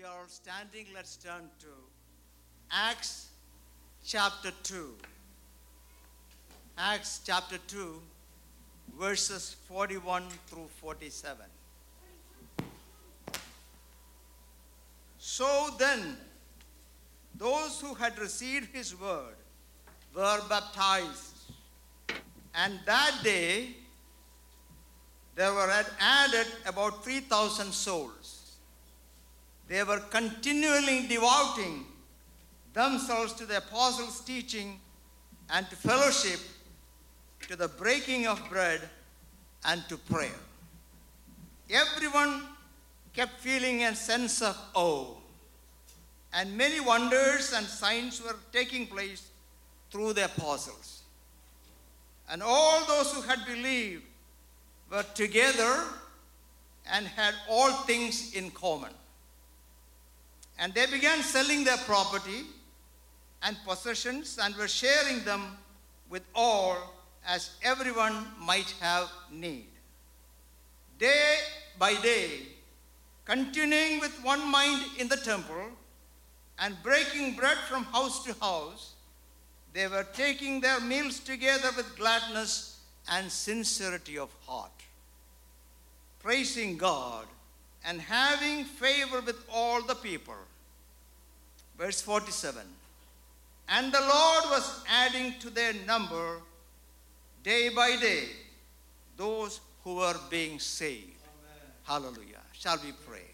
we are all standing, let's turn to Acts chapter 2. Acts chapter 2, verses 41 through 47. So then, those who had received his word were baptized. And that day, there were added about 3,000 souls. They were continually devoting themselves to the apostles' teaching and to fellowship, to the breaking of bread, and to prayer. Everyone kept feeling a sense of awe, and many wonders and signs were taking place through the apostles. And all those who had believed were together and had all things in common. And they began selling their property and possessions and were sharing them with all as everyone might have need. Day by day, continuing with one mind in the temple and breaking bread from house to house, they were taking their meals together with gladness and sincerity of heart, praising God and having favor with all the people. Verse 47 And the Lord was adding to their number day by day those who were being saved. Hallelujah. Shall we pray?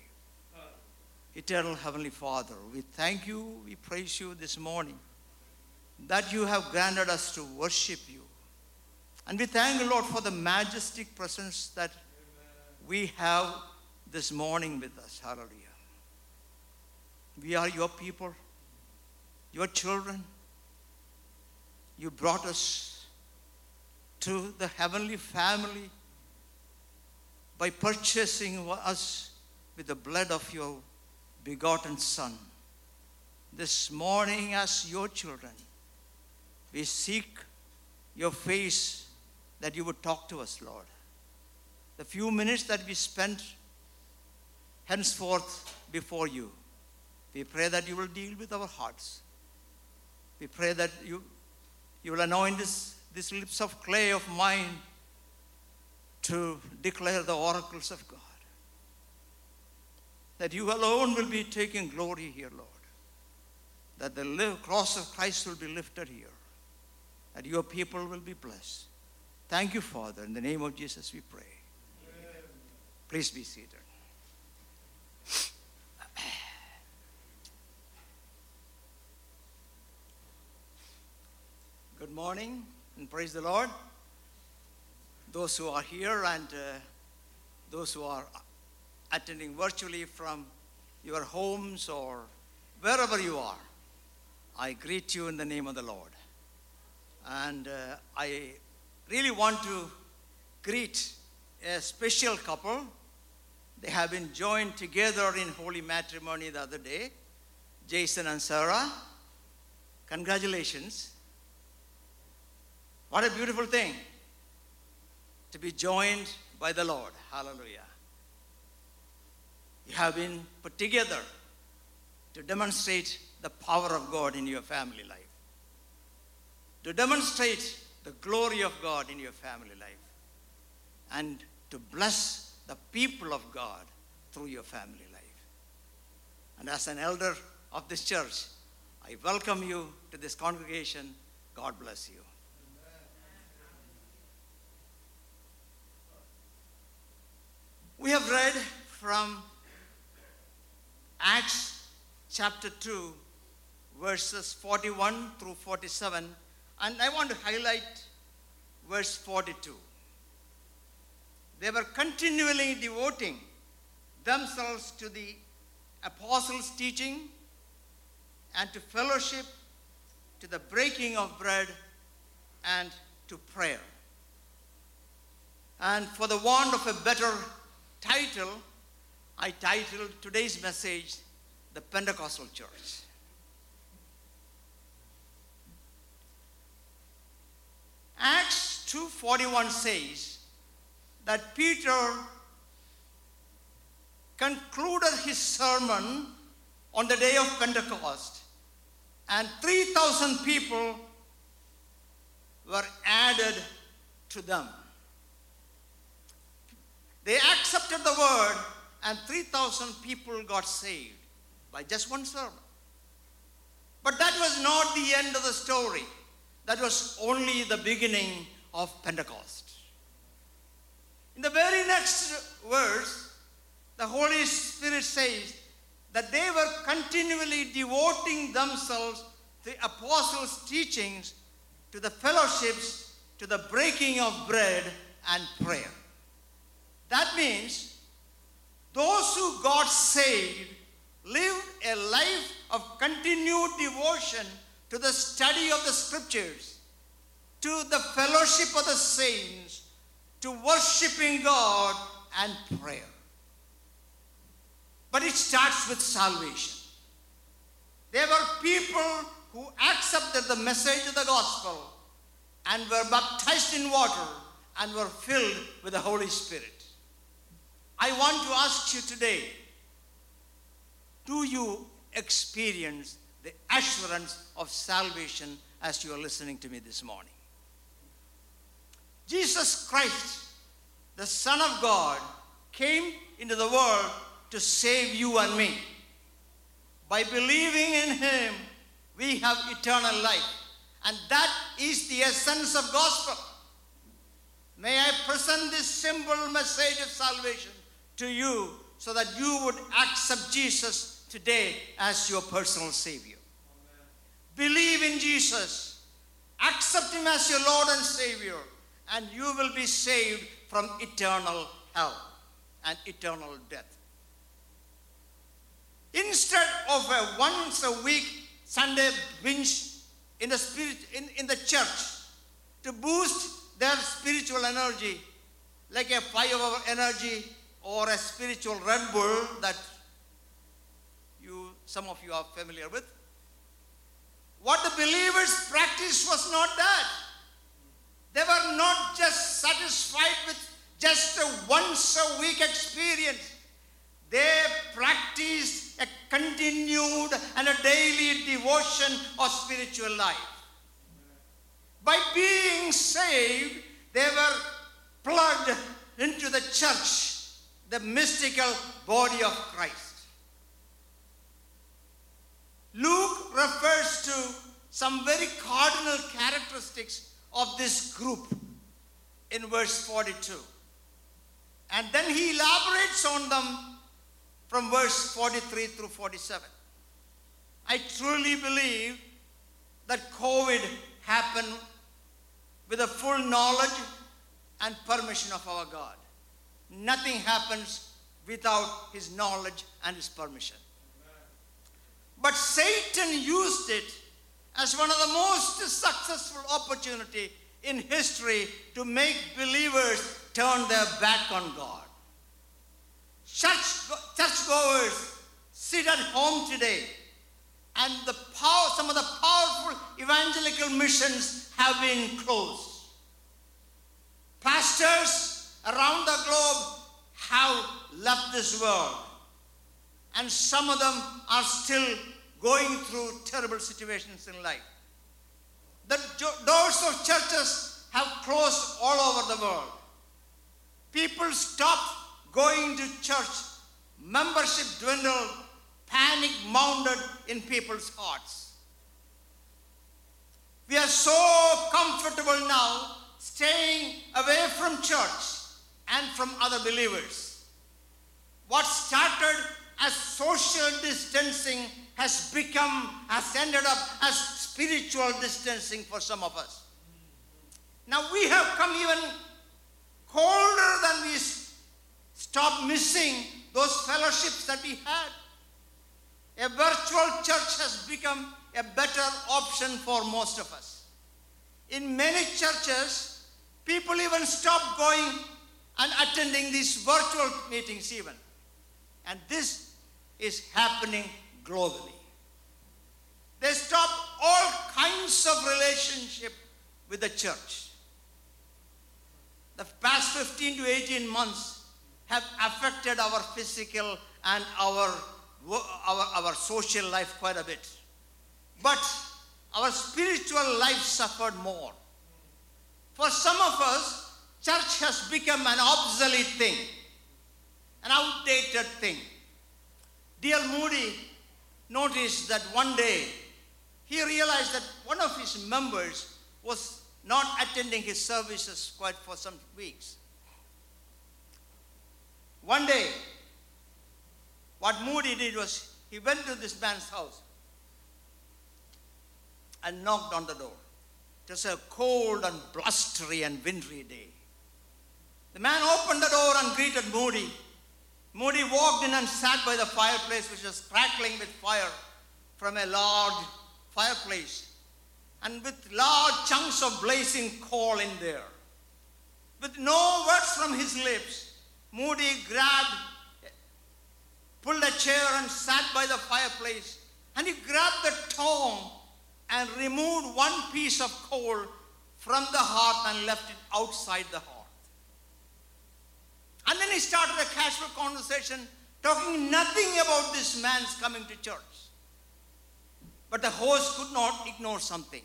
Eternal Heavenly Father, we thank you, we praise you this morning that you have granted us to worship you. And we thank you, Lord, for the majestic presence that we have this morning with us. Hallelujah. We are your people, your children. You brought us to the heavenly family by purchasing us with the blood of your begotten Son. This morning, as your children, we seek your face that you would talk to us, Lord. The few minutes that we spent henceforth before you, we pray that you will deal with our hearts. We pray that you, you will anoint this, these lips of clay of mine to declare the oracles of God. That you alone will be taking glory here, Lord. That the cross of Christ will be lifted here that your people will be blessed. Thank you, Father. In the name of Jesus, we pray. Please be seated. Morning and praise the Lord. Those who are here and uh, those who are attending virtually from your homes or wherever you are, I greet you in the name of the Lord. And uh, I really want to greet a special couple. They have been joined together in holy matrimony the other day, Jason and Sarah. Congratulations. What a beautiful thing to be joined by the Lord. Hallelujah. You have been put together to demonstrate the power of God in your family life to demonstrate the glory of God in your family life and to bless the people of God through your family life. And as an elder of this church, I welcome you to this congregation. God bless you. We have read from Acts chapter 2, verses 41 through 47 and I want to highlight verse 42. They were continually devoting themselves to the apostles' teaching and to fellowship, to the breaking of bread, and to prayer. And for the want of a better title, I titled today's message The Pentecostal Church. Acts 2:41 says that Peter concluded his sermon on the day of Pentecost, and 3,000 people were added to them. They accepted the word, and 3,000 people got saved by just one sermon. But that was not the end of the story. That was only the beginning of Pentecost. In the very next verse, the Holy Spirit says that they were continually devoting themselves to the apostles' teachings, to the fellowships, to the breaking of bread and prayer. That means those who got saved lived a life of continued devotion to the study of the scriptures, to the fellowship of the saints, to worshiping God and prayer. But it starts with salvation. There were people who accepted the message of the gospel and were baptized in water and were filled with the Holy Spirit. I want to ask you today do you experience the assurance of salvation as you are listening to me this morning? Jesus Christ, the Son of God, came into the world to save you and me. By believing in Him, we have eternal life. And that is the essence of gospel. May I present this simple message of salvation to you so that you would accept Jesus today as your personal Savior. Believe in Jesus, accept Him as your Lord and Savior, and you will be saved from eternal hell and eternal death. Instead of a once a week Sunday binge in the spirit in, in the church to boost their spiritual energy, like a five hour energy or a spiritual Red that you some of you are familiar with. What the believers practiced was not that. They were not just satisfied with just a once a week experience. They practiced a continued and a daily devotion of spiritual life. By being saved, they were plugged into the church, the mystical body of Christ. Luke refers to some very cardinal characteristics of this group in verse 42. And then he elaborates on them from verse 43 through 47. I truly believe that COVID happened with the full knowledge and permission of our God. Nothing happens without his knowledge and his permission. But Satan used it as one of the most successful opportunity in history to make believers turn their back on God. Church, churchgoers sit at home today, and the power, some of the powerful evangelical missions have been closed. Pastors around the globe have left this world and some of them are still going through terrible situations in life. The doors of churches have closed all over the world. People stopped going to church. Membership dwindled. Panic mounted in people's hearts. We are so comfortable now staying away from church and from other believers. What started as social distancing has become, has ended up as spiritual distancing for some of us. Now we have come even colder than we stop missing those fellowships that we had. A virtual church has become a better option for most of us. In many churches, people even stop going and attending these virtual meetings even. And this is happening globally. They stop all kinds of relationship with the church. The past 15 to 18 months have affected our physical and our our, our social life quite a bit. But our spiritual life suffered more. For some of us, church has become an obsolete thing, an outdated thing. D.L. Moody noticed that one day he realized that one of his members was not attending his services quite for some weeks. One day, what Moody did was he went to this man's house and knocked on the door. It was a cold and blustery and wintry day. The man opened the door and greeted Moody. Moody walked in and sat by the fireplace, which was crackling with fire from a large fireplace, and with large chunks of blazing coal in there. With no words from his lips, Moody grabbed, pulled a chair and sat by the fireplace, and he grabbed the tongue and removed one piece of coal from the hearth and left it outside the hearth. And then he started a casual conversation, talking nothing about this man's coming to church. But the host could not ignore something.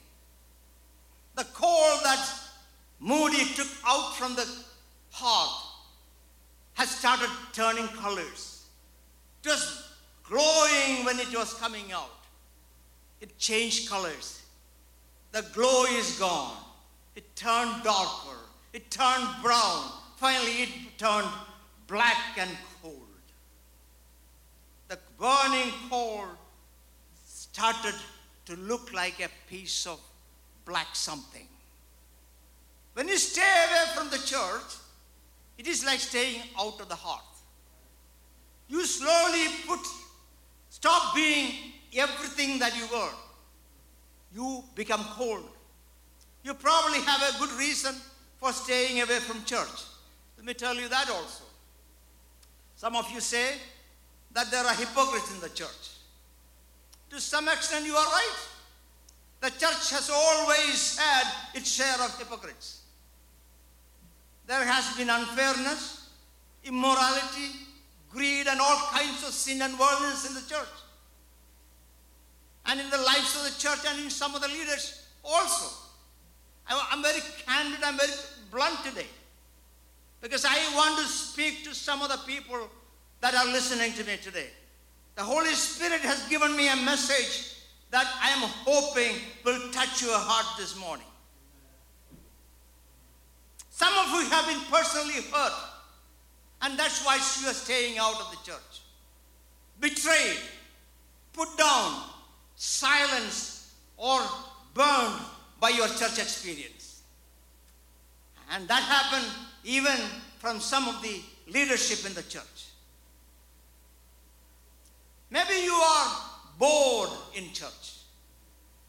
The coal that Moody took out from the hearth has started turning colors. It was glowing when it was coming out. It changed colors. The glow is gone. It turned darker. It turned brown. Finally, it turned black and cold. The burning coal started to look like a piece of black something. When you stay away from the church, it is like staying out of the hearth. You slowly put, stop being everything that you were. You become cold. You probably have a good reason for staying away from church. Let me tell you that also. Some of you say that there are hypocrites in the church. To some extent, you are right. The church has always had its share of hypocrites. There has been unfairness, immorality, greed, and all kinds of sin and worldliness in the church. And in the lives of the church and in some of the leaders also. I'm very candid, I'm very blunt today. Because I want to speak to some of the people that are listening to me today. The Holy Spirit has given me a message that I am hoping will touch your heart this morning. Some of you have been personally hurt, and that's why you are staying out of the church. Betrayed, put down, silenced, or burned by your church experience. And that happened even from some of the leadership in the church. Maybe you are bored in church.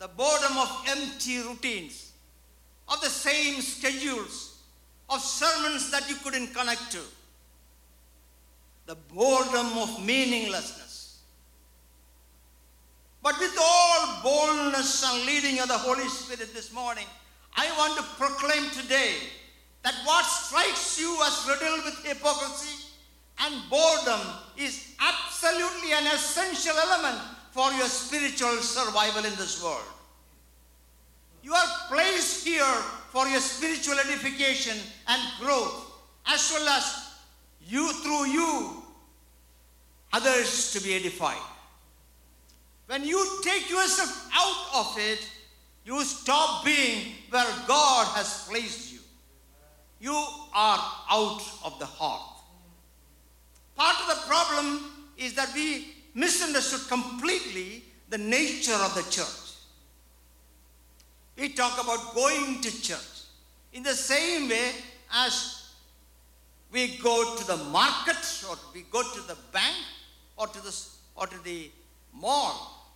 The boredom of empty routines, of the same schedules, of sermons that you couldn't connect to. The boredom of meaninglessness. But with all boldness and leading of the Holy Spirit this morning, I want to proclaim today that what strikes you as riddled with hypocrisy and boredom is absolutely an essential element for your spiritual survival in this world. You are placed here for your spiritual edification and growth, as well as you, through you, others to be edified. When you take yourself out of it, you stop being where God has placed you. You are out of the heart. Part of the problem is that we misunderstood completely the nature of the church. We talk about going to church in the same way as we go to the market or we go to the bank or to the, or to the mall.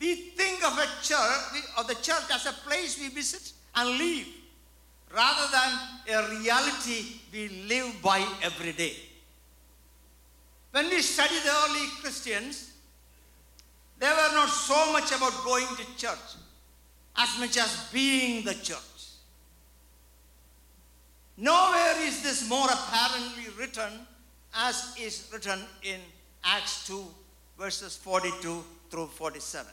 We think of a church, of the church as a place we visit and leave, rather than a reality we live by every day. When we study the early Christians, they were not so much about going to church as much as being the church. Nowhere is this more apparently written as is written in Acts 2, verses 42 through 47.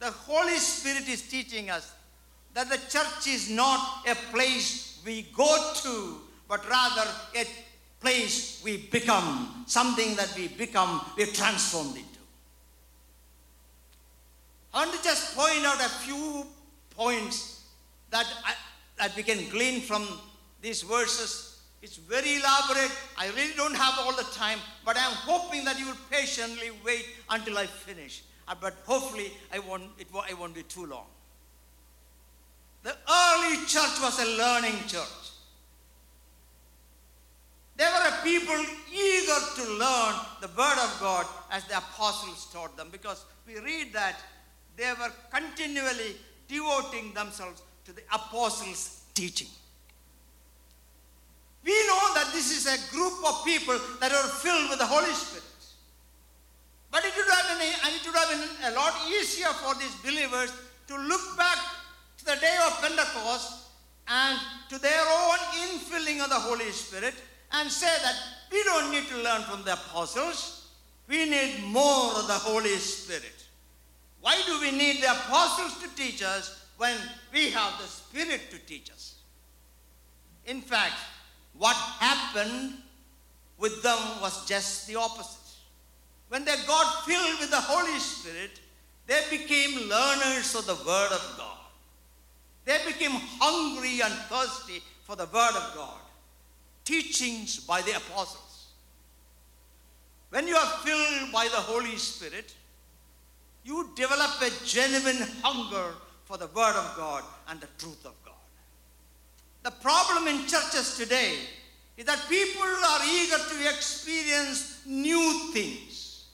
The Holy Spirit is teaching us that the church is not a place we go to, but rather a place we become, something that we become, we're transformed into. I want to just point out a few points that, I, that we can glean from these verses. It's very elaborate. I really don't have all the time, but I'm hoping that you will patiently wait until I finish. Uh, But hopefully, I won't, it, I won't be too long. The early church was a learning church. There were a people eager to learn the word of God as the apostles taught them because we read that they were continually devoting themselves to the apostles' teaching. We know that this is a group of people that are filled with the Holy Spirit. But it would have been, and it would have been a lot easier for these believers to look back to the day of Pentecost and to their own infilling of the Holy Spirit and say that we don't need to learn from the apostles. We need more of the Holy Spirit. Why do we need the apostles to teach us when we have the Spirit to teach us? In fact, what happened with them was just the opposite. When they got filled with the Holy Spirit, they became learners of the Word of God. They became hungry and thirsty for the Word of God. Teachings by the apostles. When you are filled by the Holy Spirit, you develop a genuine hunger for the Word of God and the truth of God. The problem in churches today is that people are eager to experience new things,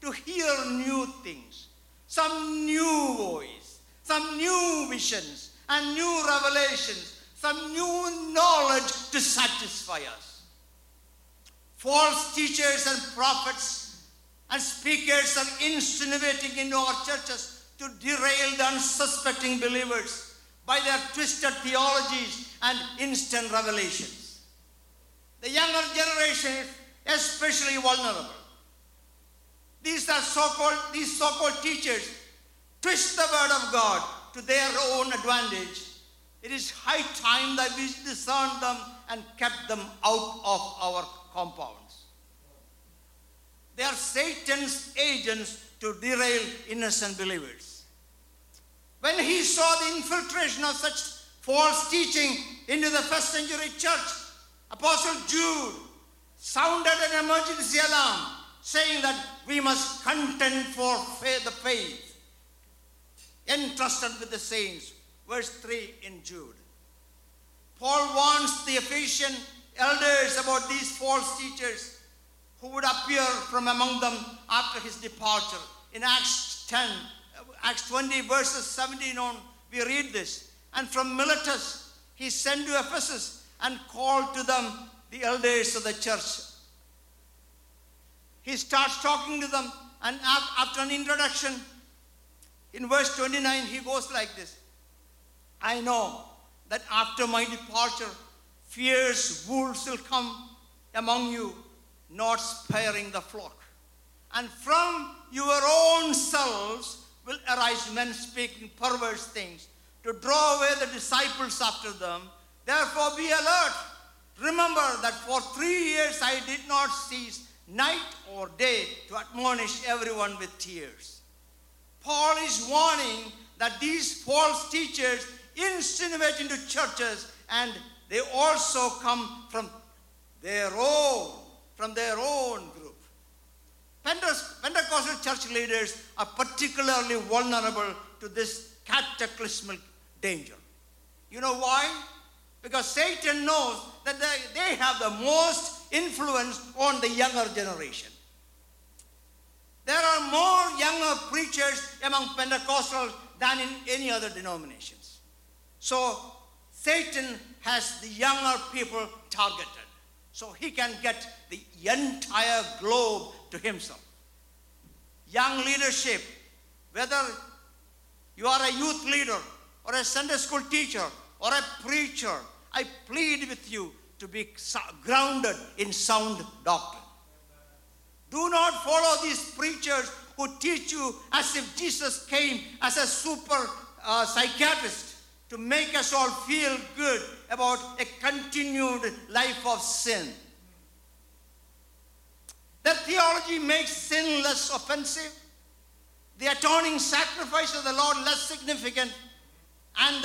to hear new things, some new voice, some new visions, and new revelations, some new knowledge to satisfy us. False teachers and prophets and speakers are insinuating into our churches to derail the unsuspecting believers by their twisted theologies and instant revelations. The younger generation is especially vulnerable. These are so-called these so-called teachers twist the word of God to their own advantage. It is high time that we discern them and kept them out of our compounds. They are Satan's agents to derail innocent believers. When he saw the infiltration of such false teaching into the first century church, Apostle Jude sounded an emergency alarm saying that we must contend for faith, the faith entrusted with the saints. Verse 3 in Jude. Paul warns the Ephesian elders about these false teachers who would appear from among them after his departure. In Acts 10, Acts 20, verses 17 on, we read this. And from Miletus, he sent to Ephesus and called to them the elders of the church. He starts talking to them, and after an introduction, in verse 29, he goes like this I know that after my departure, fierce wolves will come among you, not sparing the flock. And from your own selves will arise men speaking perverse things to draw away the disciples after them. Therefore, be alert. Remember that for three years I did not cease, night or day, to admonish everyone with tears. Paul is warning that these false teachers insinuate into churches and they also come from their own, from their own group. Pentecostal church leaders are particularly vulnerable to this cataclysmic danger. You know why? Because Satan knows that they, they have the most influence on the younger generation. There are more younger preachers among Pentecostals than in any other denominations. So Satan has the younger people targeted. So he can get the entire globe to himself. Young leadership, whether you are a youth leader or a Sunday school teacher or a preacher, I plead with you to be grounded in sound doctrine. Do not follow these preachers who teach you as if Jesus came as a super uh, psychiatrist to make us all feel good about a continued life of sin. Their theology makes sin less offensive, the atoning sacrifice of the Lord less significant, and,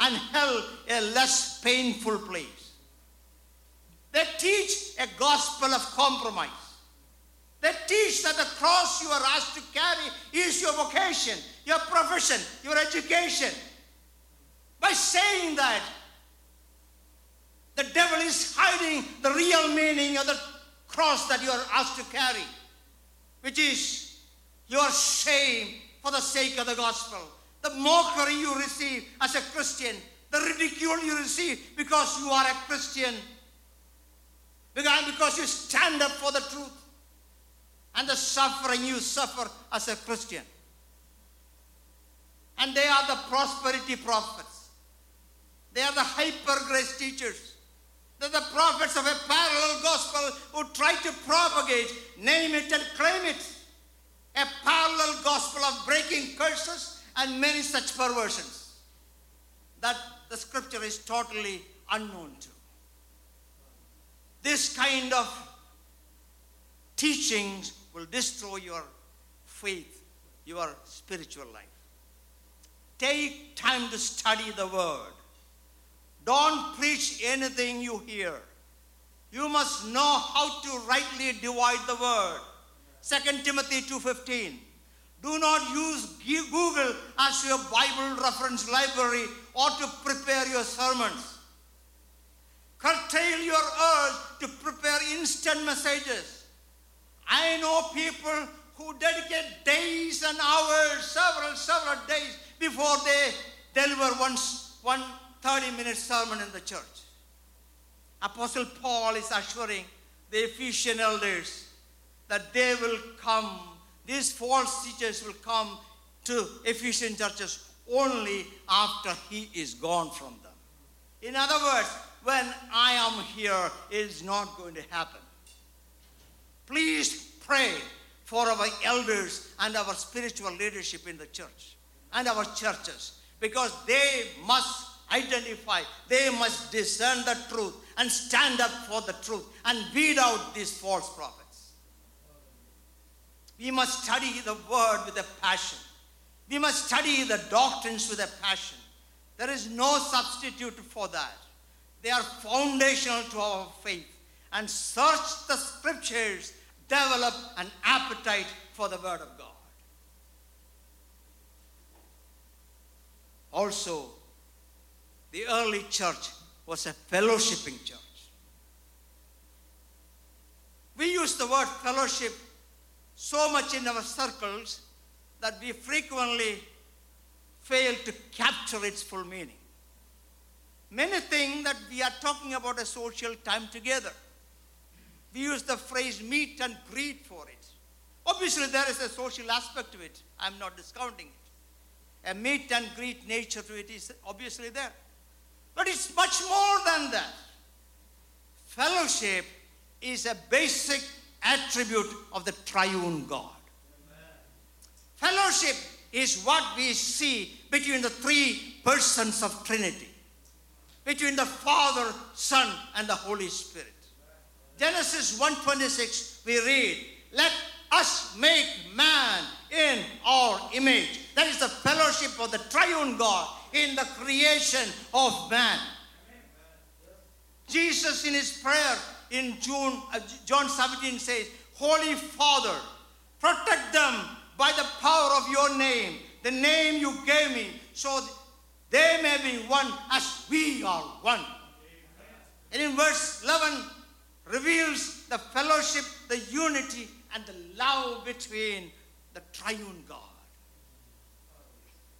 and hell a less painful place. They teach a gospel of compromise. They teach that the cross you are asked to carry is your vocation, your profession, your education. By saying that, the devil is hiding the real meaning of the cross that you are asked to carry, which is your shame for the sake of the gospel, the mockery you receive as a Christian, the ridicule you receive because you are a Christian, because you stand up for the truth, and the suffering you suffer as a Christian. And they are the prosperity prophets. They are the hyper grace teachers. They're the prophets of a parallel gospel who try to propagate, name it and claim it. A parallel gospel of breaking curses and many such perversions that the scripture is totally unknown to. This kind of teachings will destroy your faith, your spiritual life. Take time to study the word. Don't preach anything you hear. You must know how to rightly divide the word. 2 Timothy 2:15. Do not use Google as your Bible reference library or to prepare your sermons. Curtail your urge to prepare instant messages. I know people who dedicate days and hours, several, several days before they deliver one, one 30 minute sermon in the church. Apostle Paul is assuring the Ephesian elders that they will come, these false teachers will come to Ephesian churches only after he is gone from them. In other words, when I am here, it is not going to happen. Please pray for our elders and our spiritual leadership in the church and our churches because they must identify, they must discern the truth and stand up for the truth and weed out these false prophets. We must study the word with a passion. We must study the doctrines with a passion. There is no substitute for that. They are foundational to our faith. And search the scriptures, develop an appetite for the word of God. Also, the early church was a fellowshipping church. We use the word fellowship so much in our circles that we frequently fail to capture its full meaning. Many think that we are talking about a social time together. We use the phrase meet and greet for it. Obviously, there is a social aspect to it. I'm not discounting it. A meet and greet nature to it is obviously there. But it's much more than that. Fellowship is a basic attribute of the triune God. Amen. Fellowship is what we see between the three persons of Trinity, between the Father, Son, and the Holy Spirit. Genesis 1:26 we read, "Let us make man in our image." That is the fellowship of the triune God in the creation of man. Jesus, in his prayer in June, uh, John 17, says, Holy Father, protect them by the power of your name, the name you gave me, so they may be one as we are one. And in verse 11, reveals the fellowship, the unity, and the love between the triune God.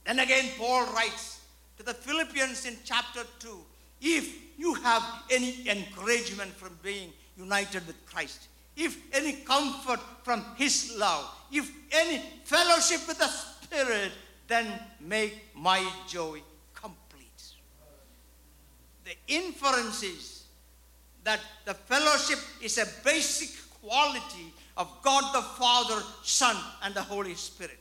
Then again, Paul writes, to the Philippians in chapter 2 if you have any encouragement from being united with Christ, if any comfort from His love, if any fellowship with the Spirit, then make my joy complete. The inference is that the fellowship is a basic quality of God the Father, Son, and the Holy Spirit.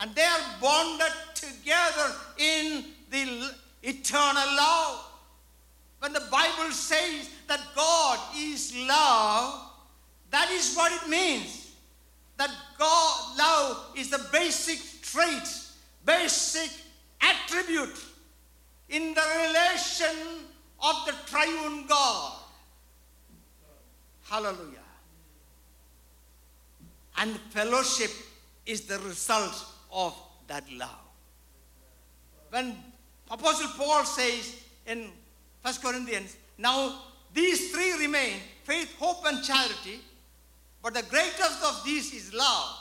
And they are bonded together in the eternal love. When the Bible says that God is love, that is what it means. That God, love is the basic trait, basic attribute in the relation of the triune God. Hallelujah. And fellowship is the result of that love. When Apostle Paul says in 1 Corinthians, now these three remain faith, hope, and charity, but the greatest of these is love.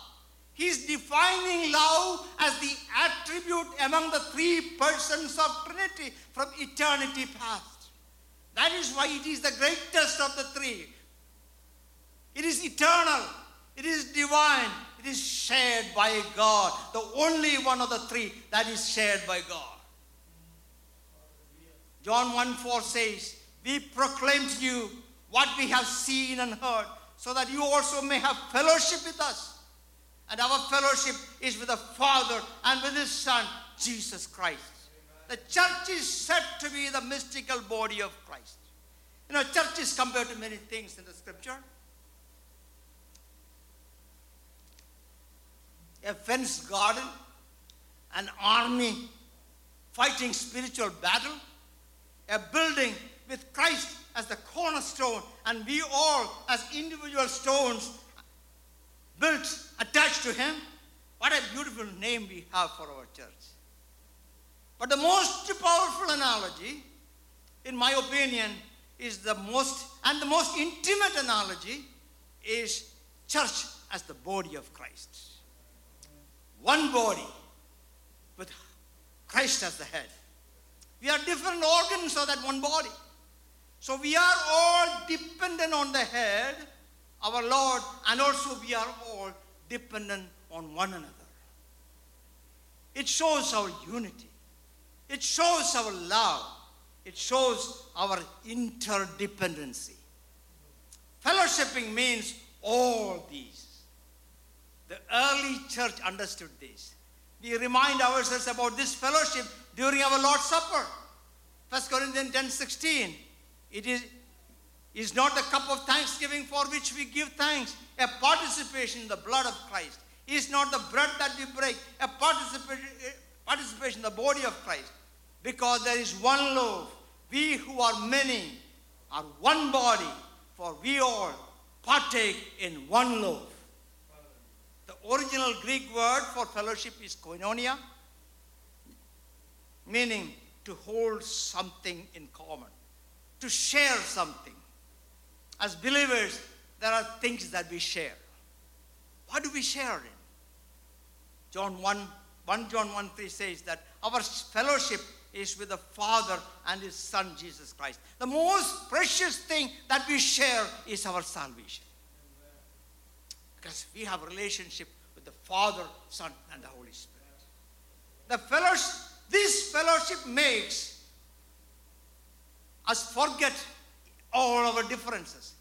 He's defining love as the attribute among the three persons of Trinity from eternity past. That is why it is the greatest of the three. It is eternal, it is divine, it is shared by God, the only one of the three that is shared by God. John 1 4 says, We proclaim to you what we have seen and heard, so that you also may have fellowship with us. And our fellowship is with the Father and with His Son, Jesus Christ. The church is said to be the mystical body of Christ. You know, church is compared to many things in the scripture. A fenced garden, an army fighting spiritual battle, a building with Christ as the cornerstone, and we all as individual stones built, attached to Him. What a beautiful name we have for our church. But the most powerful analogy, in my opinion, is the most, and the most intimate analogy is church as the body of Christ. One body with Christ as the head. We are different organs of that one body. So we are all dependent on the head, our Lord, and also we are all dependent on one another. It shows our unity, it shows our love, it shows our interdependency. Fellowshipping means all these. The early church understood this. We remind ourselves about this fellowship during our Lord's Supper. 1 Corinthians 10 16. It is, is not the cup of thanksgiving for which we give thanks, a participation in the blood of Christ. Is not the bread that we break, a participation, participation in the body of Christ. Because there is one loaf. We who are many are one body, for we all partake in one loaf. Original Greek word for fellowship is koinonia, meaning to hold something in common, to share something. As believers, there are things that we share. What do we share in? John 1, 1 John 1 3 says that our fellowship is with the Father and His Son Jesus Christ. The most precious thing that we share is our salvation. Because we have relationship Father, Son, and the Holy Spirit. The fellowship, this fellowship makes us forget all our differences.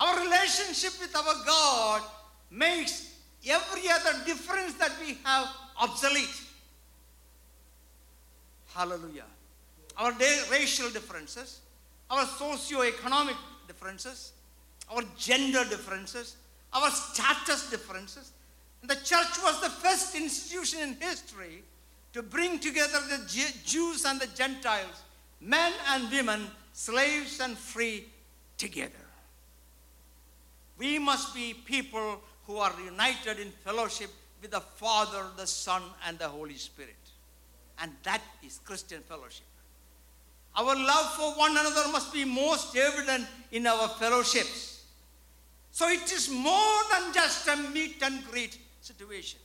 Our relationship with our God makes every other difference that we have obsolete. Hallelujah. Our racial differences, our socio-economic differences, our gender differences, our status differences. The church was the first institution in history to bring together the Jews and the Gentiles, men and women, slaves and free, together. We must be people who are united in fellowship with the Father, the Son, and the Holy Spirit. And that is Christian fellowship. Our love for one another must be most evident in our fellowships. So it is more than just a meet and greet situation.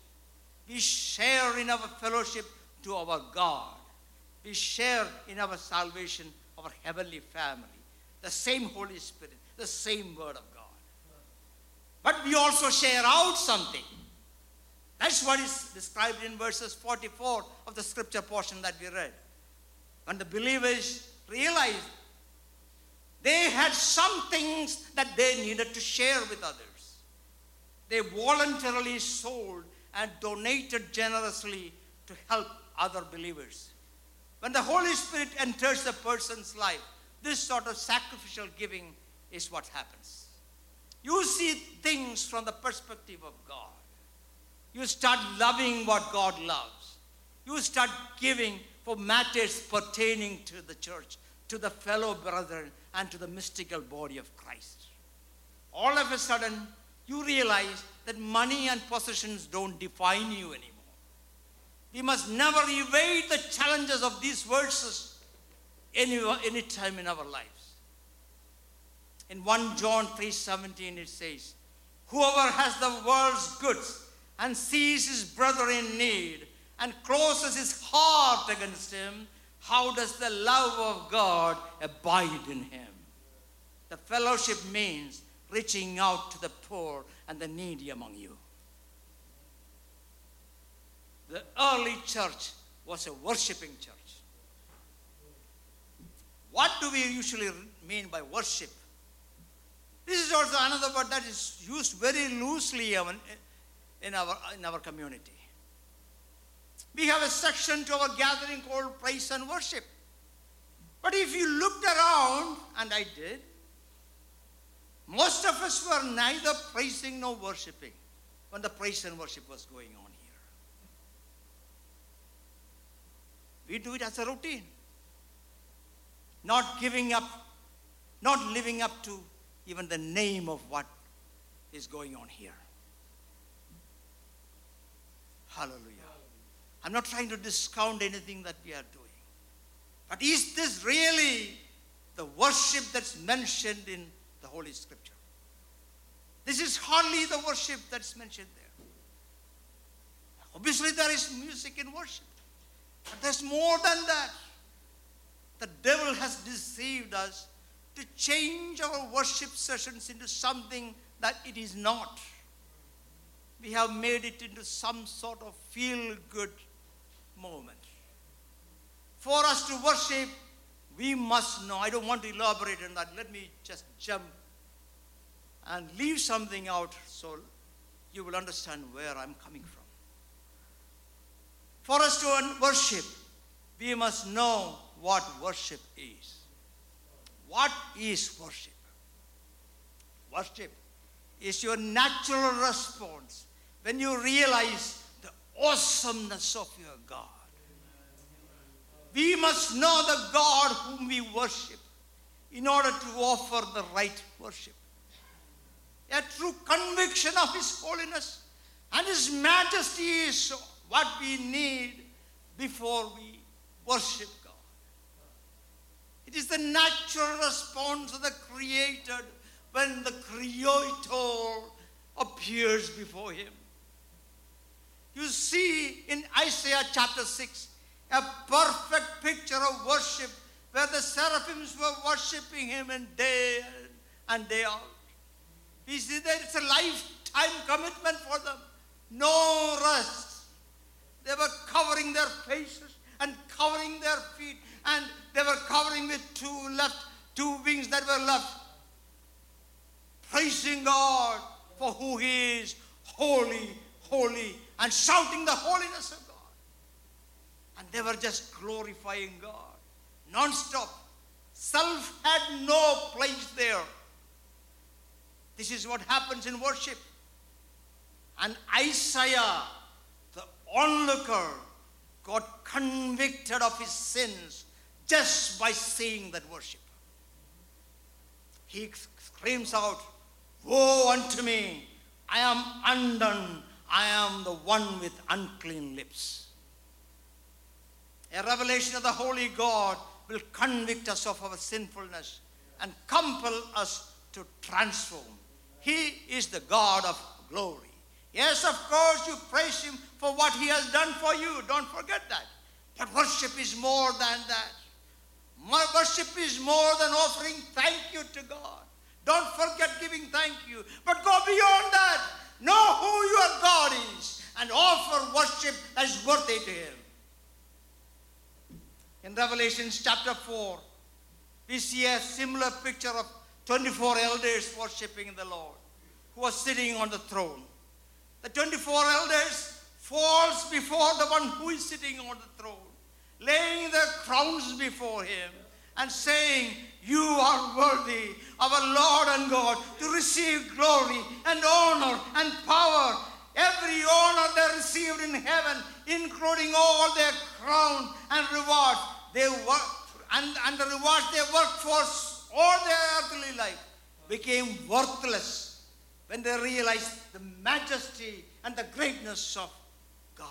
We share in our fellowship to our God. We share in our salvation, our heavenly family, the same Holy Spirit, the same Word of God. But we also share out something. That's what is described in verses 44 of the scripture portion that we read. When the believers realized they had some things that they needed to share with others. They voluntarily sold and donated generously to help other believers. When the Holy Spirit enters a person's life, this sort of sacrificial giving is what happens. You see things from the perspective of God. You start loving what God loves. You start giving for matters pertaining to the church, to the fellow brethren, and to the mystical body of Christ. All of a sudden, you realize that money and possessions don't define you anymore. We must never evade the challenges of these verses any, any time in our lives. In 1 John 3:17 it says, Whoever has the world's goods and sees his brother in need and closes his heart against him, how does the love of God abide in him? The fellowship means reaching out to the poor and the needy among you. The early church was a worshiping church. What do we usually mean by worship? This is also another word that is used very loosely in our, in our community. We have a section to our gathering called Praise and Worship. But if you looked around, and I did, most of us were neither praising nor worshiping when the praise and worship was going on here. We do it as a routine, not giving up, not living up to even the name of what is going on here. Hallelujah. I'm not trying to discount anything that we are doing. But is this really the worship that's mentioned in the Holy Scripture? This is hardly the worship that's mentioned there. Obviously, there is music in worship, but there's more than that. The devil has deceived us to change our worship sessions into something that it is not. We have made it into some sort of feel good moment. For us to worship, we must know. I don't want to elaborate on that. Let me just jump and leave something out so you will understand where I'm coming from. For us to worship, we must know what worship is. What is worship? Worship is your natural response when you realize the awesomeness of your God. We must know the God whom we worship in order to offer the right worship. A true conviction of His holiness and His majesty is what we need before we worship God. it is the natural response of the created when the creator appears before him. You see in Isaiah chapter 6 a perfect picture of worship where the seraphims were worshiping him in day and day out. We see that it's a lifetime commitment for them. No rest. They were covering their faces and covering their feet and they were covering with two left, two wings that were left. Praising God for who He is, holy, holy, and shouting the holiness of. And they were just glorifying God non-stop. Self had no place there. This is what happens in worship. And Isaiah, the onlooker, got convicted of his sins just by seeing that worship. He screams out, Woe unto me! I am undone. I am the one with unclean lips. A revelation of the Holy God will convict us of our sinfulness and compel us to transform. He is the God of glory. Yes, of course, you praise Him for what He has done for you. Don't forget that. But worship is more than that. My worship is more than offering thank you to God. Don't forget giving thank you. But go beyond that. Know who your God is and offer worship that is worthy to Him. In Revelation chapter 4, we see a similar picture of 24 elders worshiping the Lord who are sitting on the throne. the 24 elders falls before the one who is sitting on the throne, laying their crowns before him and saying, You are worthy, our Lord and God, to receive glory and honor and power. Every honor they received in heaven, including all their crown and reward, they work, and, and the rewards they worked for all their earthly life became worthless when they realized the majesty and the greatness of God.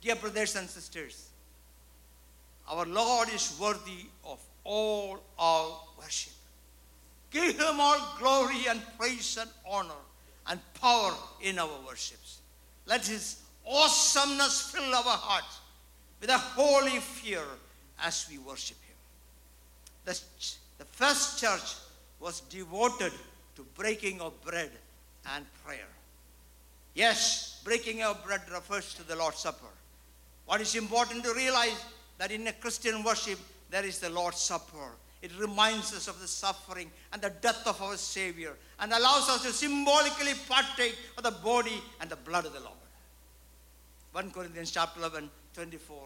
Dear brothers and sisters, our Lord is worthy of all our worship. Give him all glory and praise and honor and power in our worships. Let his awesomeness fill our hearts with a holy fear as we worship him. The, the first church was devoted to breaking of bread and prayer. Yes, breaking of bread refers to the Lord's Supper. What is important to realize that in a Christian worship there is the Lord's Supper. It reminds us of the suffering and the death of our Savior and allows us to symbolically partake of the body and the blood of the Lord. 1 Corinthians chapter 11, 24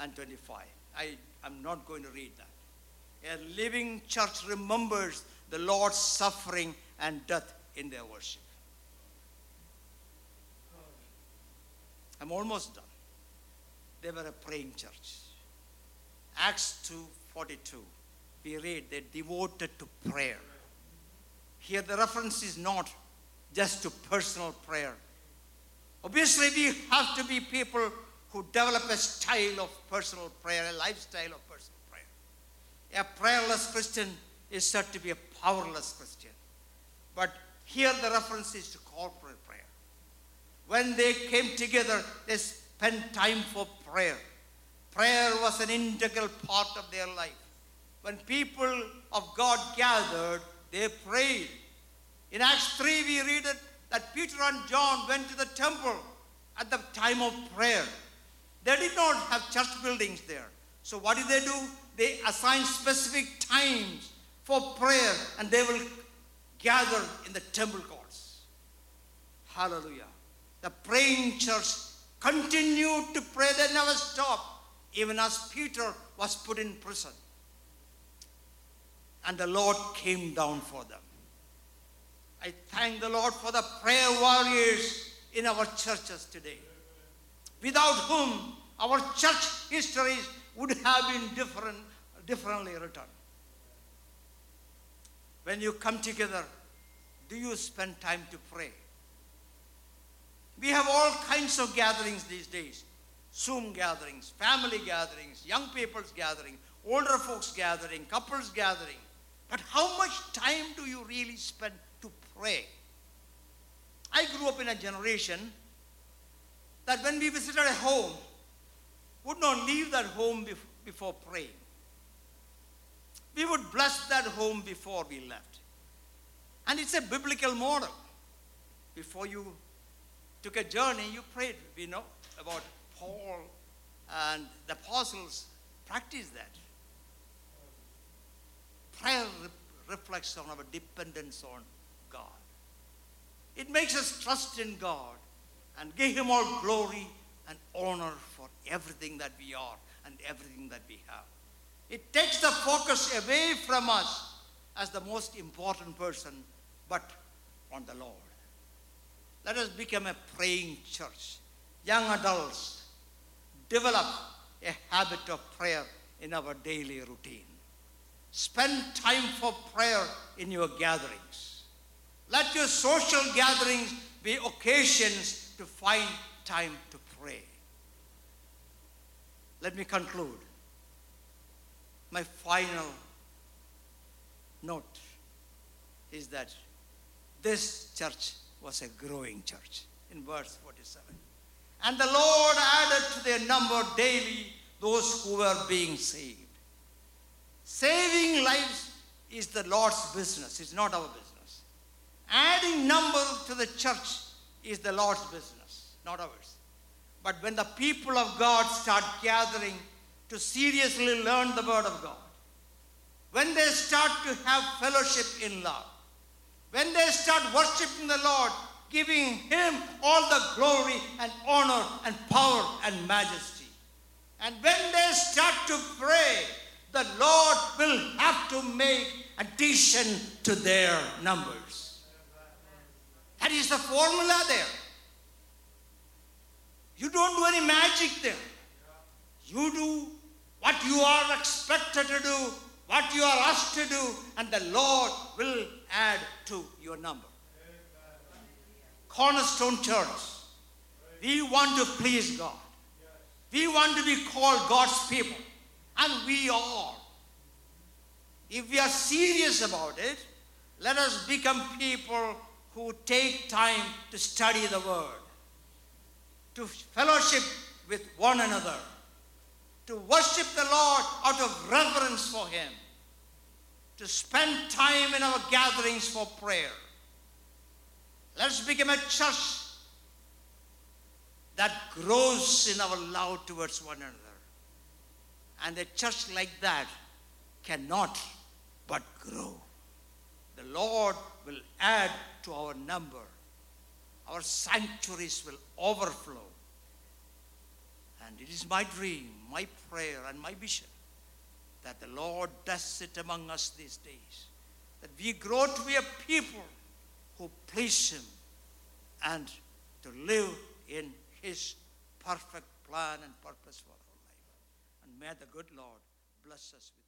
and 25. I am not going to read that. A living church remembers the Lord's suffering and death in their worship. I'm almost done. They were a praying church. Acts 2:42. We read they're devoted to prayer. Here the reference is not just to personal prayer. Obviously, we have to be people who develop a style of personal prayer, a lifestyle of personal prayer. A prayerless Christian is said to be a powerless Christian. But here the reference is to corporate prayer. When they came together, they spent time for prayer. Prayer was an integral part of their life. When people of God gathered, they prayed. In Acts 3, we read that Peter and John went to the temple at the time of prayer. They did not have church buildings there. So, what did they do? They assigned specific times for prayer and they will gather in the temple courts. Hallelujah. The praying church continued to pray, they never stopped, even as Peter was put in prison. And the Lord came down for them. I thank the Lord for the prayer warriors in our churches today, without whom our church histories would have been different, differently written. When you come together, do you spend time to pray? We have all kinds of gatherings these days Zoom gatherings, family gatherings, young people's gathering, older folks gathering, couples gathering. But how much time do you really spend to pray? I grew up in a generation that when we visited a home, would not leave that home before praying. We would bless that home before we left. And it's a biblical model. Before you took a journey, you prayed. We know about Paul and the apostles practiced that. Prayer re- reflects on our dependence on God. It makes us trust in God and give Him all glory and honor for everything that we are and everything that we have. It takes the focus away from us as the most important person, but on the Lord. Let us become a praying church. Young adults, develop a habit of prayer in our daily routine. Spend time for prayer in your gatherings. Let your social gatherings be occasions to find time to pray. Let me conclude. My final note is that this church was a growing church in verse 47. And the Lord added to their number daily those who were being saved. Saving lives is the Lord's business, it's not our business. Adding number to the church is the Lord's business, not ours. But when the people of God start gathering to seriously learn the Word of God, when they start to have fellowship in love, when they start worshiping the Lord, giving Him all the glory and honor and power and majesty. And when they start to pray, the Lord will have to make addition to their numbers. That is the formula there. You don't do any magic there. You do what you are expected to do, what you are asked to do, and the Lord will add to your number. Cornerstone Church, we want to please God. We want to be called God's people, and we are. If we are serious about it, let us become people who take time to study the Word, to fellowship with one another, to worship the Lord out of reverence for Him, to spend time in our gatherings for prayer. Let's become a church that grows in our love towards one another. And a church like that cannot but grow. The Lord will add to our number. Our sanctuaries will overflow. And it is my dream, my prayer, and my vision that the Lord does it among us these days. That we grow to be a people who please Him and to live in His perfect plan and purpose for our life. And may the good Lord bless us with.